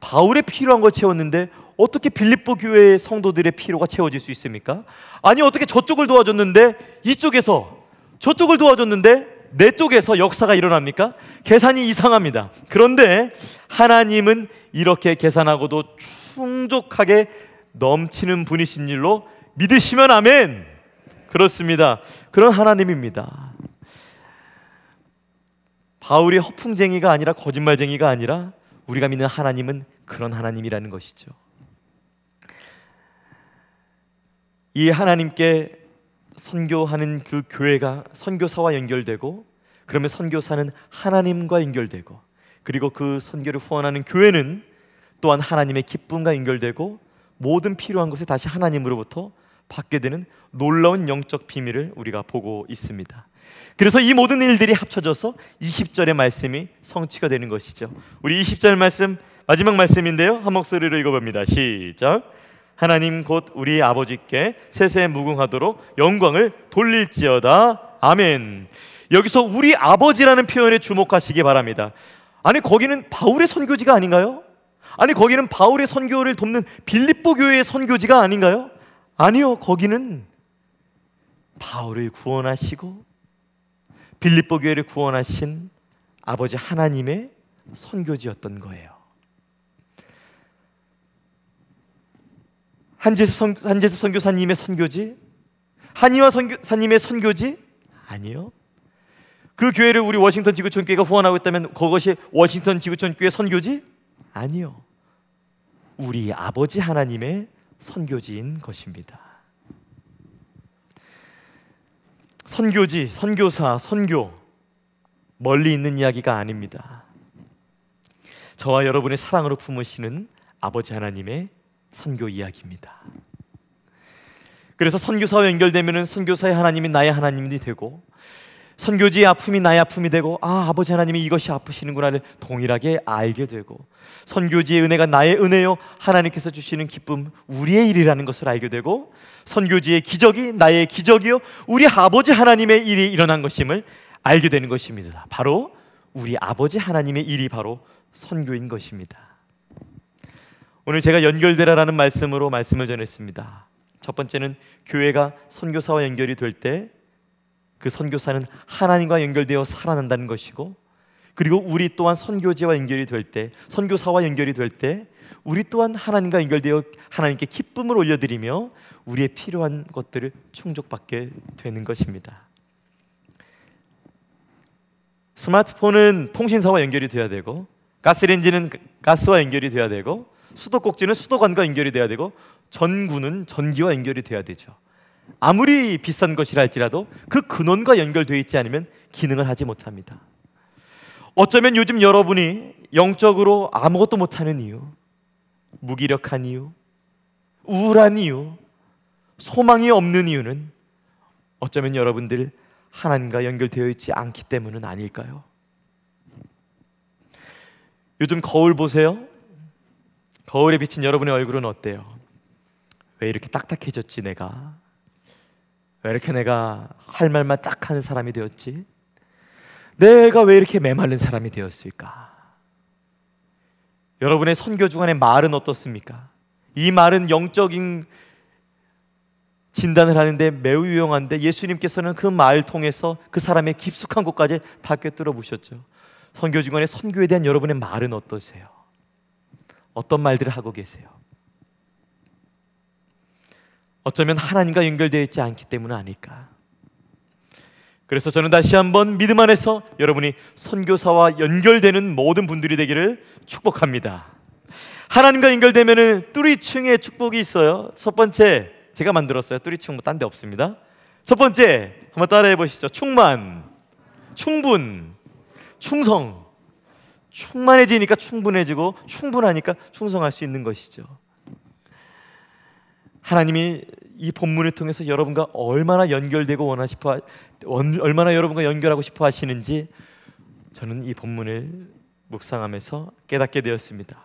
바울의 필요한 걸 채웠는데 어떻게 빌립보 교회의 성도들의 필요가 채워질 수 있습니까? 아니 어떻게 저쪽을 도와줬는데 이쪽에서 저쪽을 도와줬는데 내 쪽에서 역사가 일어납니까? 계산이 이상합니다. 그런데 하나님은 이렇게 계산하고도 충족하게 넘치는 분이신 일로 믿으시면 아멘. 그렇습니다. 그런 하나님입니다. 바울이 허풍쟁이가 아니라 거짓말쟁이가 아니라 우리가 믿는 하나님은 그런 하나님이라는 것이죠. 이 하나님께 선교하는 그 교회가 선교사와 연결되고 그러면 선교사는 하나님과 연결되고 그리고 그 선교를 후원하는 교회는 또한 하나님의 기쁨과 연결되고 모든 필요한 것을 다시 하나님으로부터 받게 되는 놀라운 영적 비밀을 우리가 보고 있습니다. 그래서 이 모든 일들이 합쳐져서 20절의 말씀이 성취가 되는 것이죠. 우리 20절 말씀 마지막 말씀인데요. 한 목소리로 읽어봅니다. 시작. 하나님 곧 우리 아버지께 세세 무궁하도록 영광을 돌릴지어다. 아멘. 여기서 우리 아버지라는 표현에 주목하시기 바랍니다. 아니 거기는 바울의 선교지가 아닌가요? 아니 거기는 바울의 선교를 돕는 빌립보 교회의 선교지가 아닌가요? 아니요. 거기는 바울을 구원하시고 빌립보 교회를 구원하신 아버지 하나님의 선교지였던 거예요. 한재섭, 선, 한재섭 선교사님의 선교지? 한의화 선교사님의 선교지? 아니요. 그 교회를 우리 워싱턴 지구촌 교회가 후원하고 있다면 그것이 워싱턴 지구촌 교회 선교지? 아니요. 우리 아버지 하나님의 선교지인 것입니다. 선교지, 선교사, 선교 멀리 있는 이야기가 아닙니다. 저와 여러분의 사랑으로 품으시는 아버지 하나님의 선교 이야기입니다. 그래서 선교사와 연결되면 선교사의 하나님이 나의 하나님이 되고 선교지의 아픔이 나의 아픔이 되고 아 아버지 하나님이 이것이 아프시는구나를 동일하게 알게 되고 선교지의 은혜가 나의 은혜요 하나님께서 주시는 기쁨 우리의 일이라는 것을 알게 되고 선교지의 기적이 나의 기적이요 우리 아버지 하나님의 일이 일어난 것임을 알게 되는 것입니다. 바로 우리 아버지 하나님의 일이 바로 선교인 것입니다. 오늘 제가 연결되라라는 말씀으로 말씀을 전했습니다. 첫 번째는 교회가 선교사와 연결이 될 때 그 선교사는 하나님과 연결되어 살아난다는 것이고 그리고 우리 또한 선교지와 연결이 될 때, 선교사와 연결이 될 때 우리 또한 하나님과 연결되어 하나님께 기쁨을 올려드리며 우리의 필요한 것들을 충족받게 되는 것입니다. 스마트폰은 통신사와 연결이 되어야 되고 가스레인지는 가스와 연결이 되어야 되고 수도꼭지는 수도관과 연결이 되어야 되고 전구는 전기와 연결이 되어야 되죠. 아무리 비싼 것이라 할지라도 그 근원과 연결되어 있지 않으면 기능을 하지 못합니다. 어쩌면 요즘 여러분이 영적으로 아무것도 못하는 이유, 무기력한 이유, 우울한 이유, 소망이 없는 이유는 어쩌면 여러분들 하나님과 연결되어 있지 않기 때문은 아닐까요? 요즘 거울 보세요. 거울에 비친 여러분의 얼굴은 어때요? 왜 이렇게 딱딱해졌지 내가? 왜 이렇게 내가 할 말만 딱 하는 사람이 되었지? 내가 왜 이렇게 메말른 사람이 되었을까? 여러분의 선교 주간의 말은 어떻습니까? 이 말은 영적인 진단을 하는데 매우 유용한데 예수님께서는 그말 통해서 그 사람의 깊숙한 곳까지 다 꿰뚫어 보셨죠. 선교 주간의 선교에 대한 여러분의 말은 어떠세요? 어떤 말들을 하고 계세요? 어쩌면 하나님과 연결되어 있지 않기 때문 아닐까. 그래서 저는 다시 한번 믿음 안에서 여러분이 선교사와 연결되는 모든 분들이 되기를 축복합니다. 하나님과 연결되면은 뚜리층의 축복이 있어요. 첫 번째 제가 만들었어요. 뚜리층 뭐 딴 데 없습니다. 첫 번째 한번 따라해 보시죠. 충만, 충분, 충성. 충만해지니까 충분해지고 충분하니까 충성할 수 있는 것이죠. 하나님이 이 본문을 통해서 여러분과 얼마나 연결되고 원하 싶어 얼마나 여러분과 연결하고 싶어 하시는지 저는 이 본문을 묵상하면서 깨닫게 되었습니다.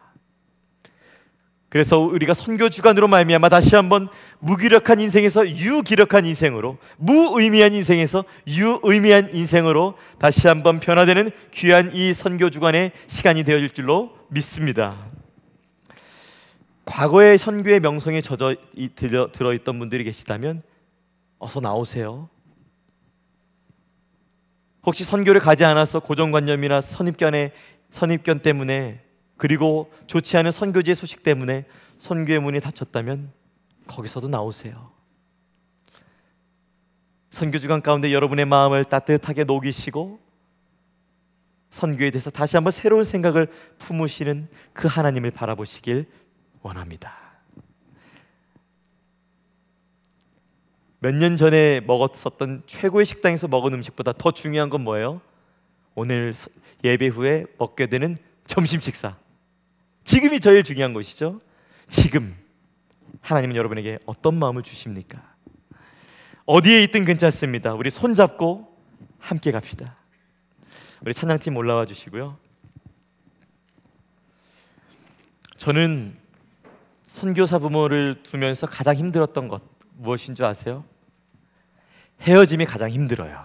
그래서 우리가 선교 주간으로 말미암아 다시 한번 무기력한 인생에서 유기력한 인생으로 무의미한 인생에서 유의미한 인생으로 다시 한번 변화되는 귀한 이 선교 주간의 시간이 되어질 줄로 믿습니다. 과거의 선교의 명성에 젖어 들어, 들어 있던 분들이 계시다면 어서 나오세요. 혹시 선교를 가지 않아서 고정관념이나 선입견에 선입견 때문에 그리고 좋지 않은 선교지의 소식 때문에 선교의 문이 닫혔다면 거기서도 나오세요. 선교 주간 가운데 여러분의 마음을 따뜻하게 녹이시고 선교에 대해서 다시 한번 새로운 생각을 품으시는 그 하나님을 바라보시길 원합니다. 몇 년 전에 먹었었던 최고의 식당에서 먹은 음식보다 더 중요한 건 뭐예요? 오늘 예배 후에 먹게 되는 점심 식사. 지금이 제일 중요한 것이죠. 지금 하나님은 여러분에게 어떤 마음을 주십니까? 어디에 있든 괜찮습니다. 우리 손 잡고 함께 갑시다. 우리 찬양팀 올라와 주시고요. 저는 선교사 부모를 두면서 가장 힘들었던 것 무엇인 줄 아세요? 헤어짐이 가장 힘들어요.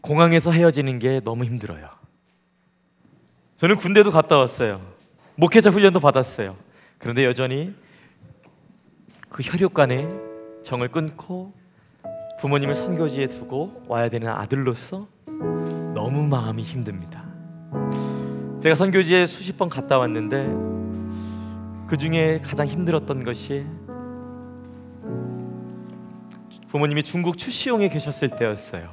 공항에서 헤어지는 게 너무 힘들어요. 저는 군대도 갔다 왔어요. 목회자 훈련도 받았어요. 그런데 여전히 그 혈육 간에 정을 끊고 부모님을 선교지에 두고 와야 되는 아들로서 너무 마음이 힘듭니다. 제가 선교지에 수십 번 갔다 왔는데 그 중에 가장 힘들었던 것이 부모님이 중국 추시용에 계셨을 때였어요.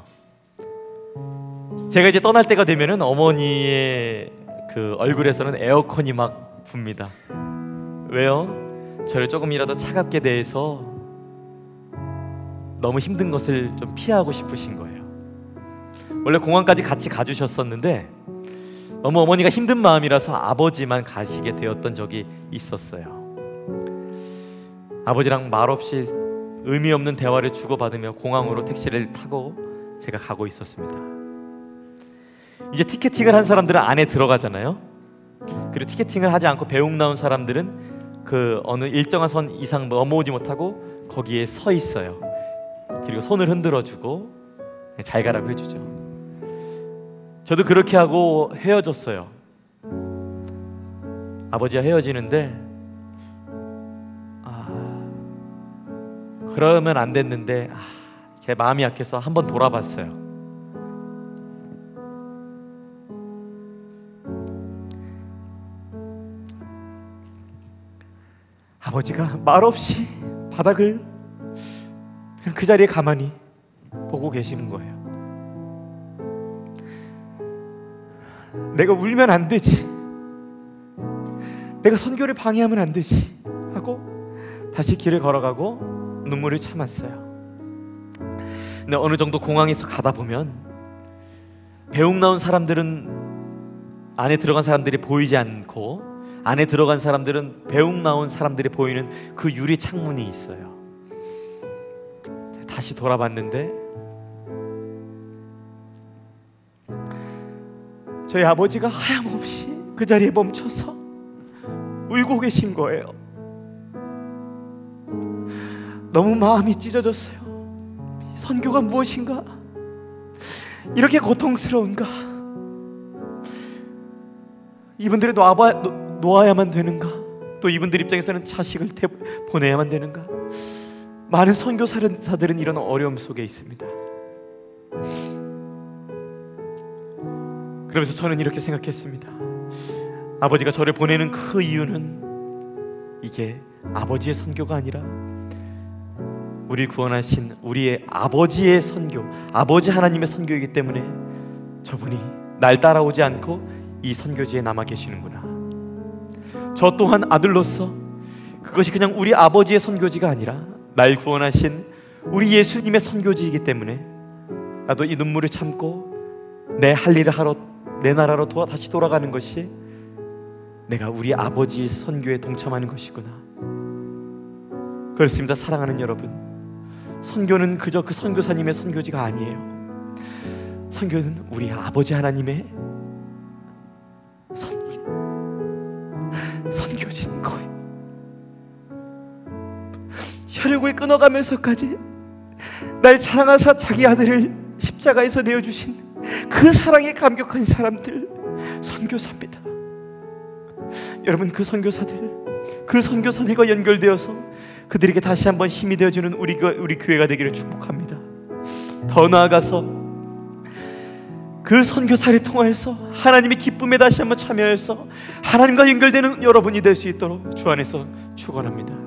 제가 이제 떠날 때가 되면은 어머니의 그 얼굴에서는 에어컨이 막 붑니다. 왜요? 저를 조금이라도 차갑게 대해서 너무 힘든 것을 좀 피하고 싶으신 거예요. 원래 공항까지 같이 가주셨었는데 너무 어머니가 힘든 마음이라서 아버지만 가시게 되었던 적이 있었어요. 아버지랑 말없이 의미 없는 대화를 주고받으며 공항으로 택시를 타고 제가 가고 있었습니다. 이제 티켓팅을 한 사람들은 안에 들어가잖아요. 그리고 티켓팅을 하지 않고 배웅 나온 사람들은 그 어느 일정한 선 이상 넘어오지 못하고 거기에 서 있어요. 그리고 손을 흔들어 주고 잘 가라고 해주죠. 저도 그렇게 하고 헤어졌어요. 아버지와 헤어지는데 아, 그러면 안 됐는데 아, 제 마음이 약해서 한번 돌아봤어요. 아버지가 말없이 바닥을 그 자리에 가만히 보고 계시는 거예요. 내가 울면 안 되지. 내가 선교를 방해하면 안 되지. 하고 다시 길을 걸어가고 눈물을 참았어요. 근데 어느 정도 공항에서 가다 보면 배웅 나온 사람들은 안에 들어간 사람들이 보이지 않고 안에 들어간 사람들은 배웅 나온 사람들이 보이는 그 유리 창문이 있어요. 다시 돌아봤는데 저희 아버지가 하염없이 그 자리에 멈춰서 울고 계신 거예요. 너무 마음이 찢어졌어요. 선교가 무엇인가? 이렇게 고통스러운가? 이분들의 놔봐, 놓 아야만 되는가? 또 이분들 입장에서는 자식을 태, 보내야만 되는가? 많은 선교사들은 이런 어려움 속에 있습니다. 그러면서 저는 이렇게 생각했습니다. 아버지가 저를 보내는 그 이유는 이게 아버지의 선교가 아니라 우리 구원하신 우리의 아버지의 선교, 아버지 하나님의 선교이기 때문에 저분이 날 따라오지 않고 이 선교지에 남아 계시는구나. 저 또한 아들로서 그것이 그냥 우리 아버지의 선교지가 아니라 날 구원하신 우리 예수님의 선교지이기 때문에 나도 이 눈물을 참고 내 할 일을 하러 내 나라로 도와 다시 돌아가는 것이 내가 우리 아버지의 선교에 동참하는 것이구나. 그렇습니다. 사랑하는 여러분. 선교는 그저 그 선교사님의 선교지가 아니에요. 선교는 우리 아버지 하나님의 혈육을 끊어가면서까지 날 사랑하사 자기 아들을 십자가에서 내어주신 그 사랑에 감격한 사람들 선교사입니다. 여러분 그 선교사들 그 선교사들과 연결되어서 그들에게 다시 한번 힘이 되어주는 우리 우리 교회가 되기를 축복합니다. 더 나아가서 그 선교사를 통하여서 하나님의 기쁨에 다시 한번 참여해서 하나님과 연결되는 여러분이 될 수 있도록 주 안에서 축원합니다.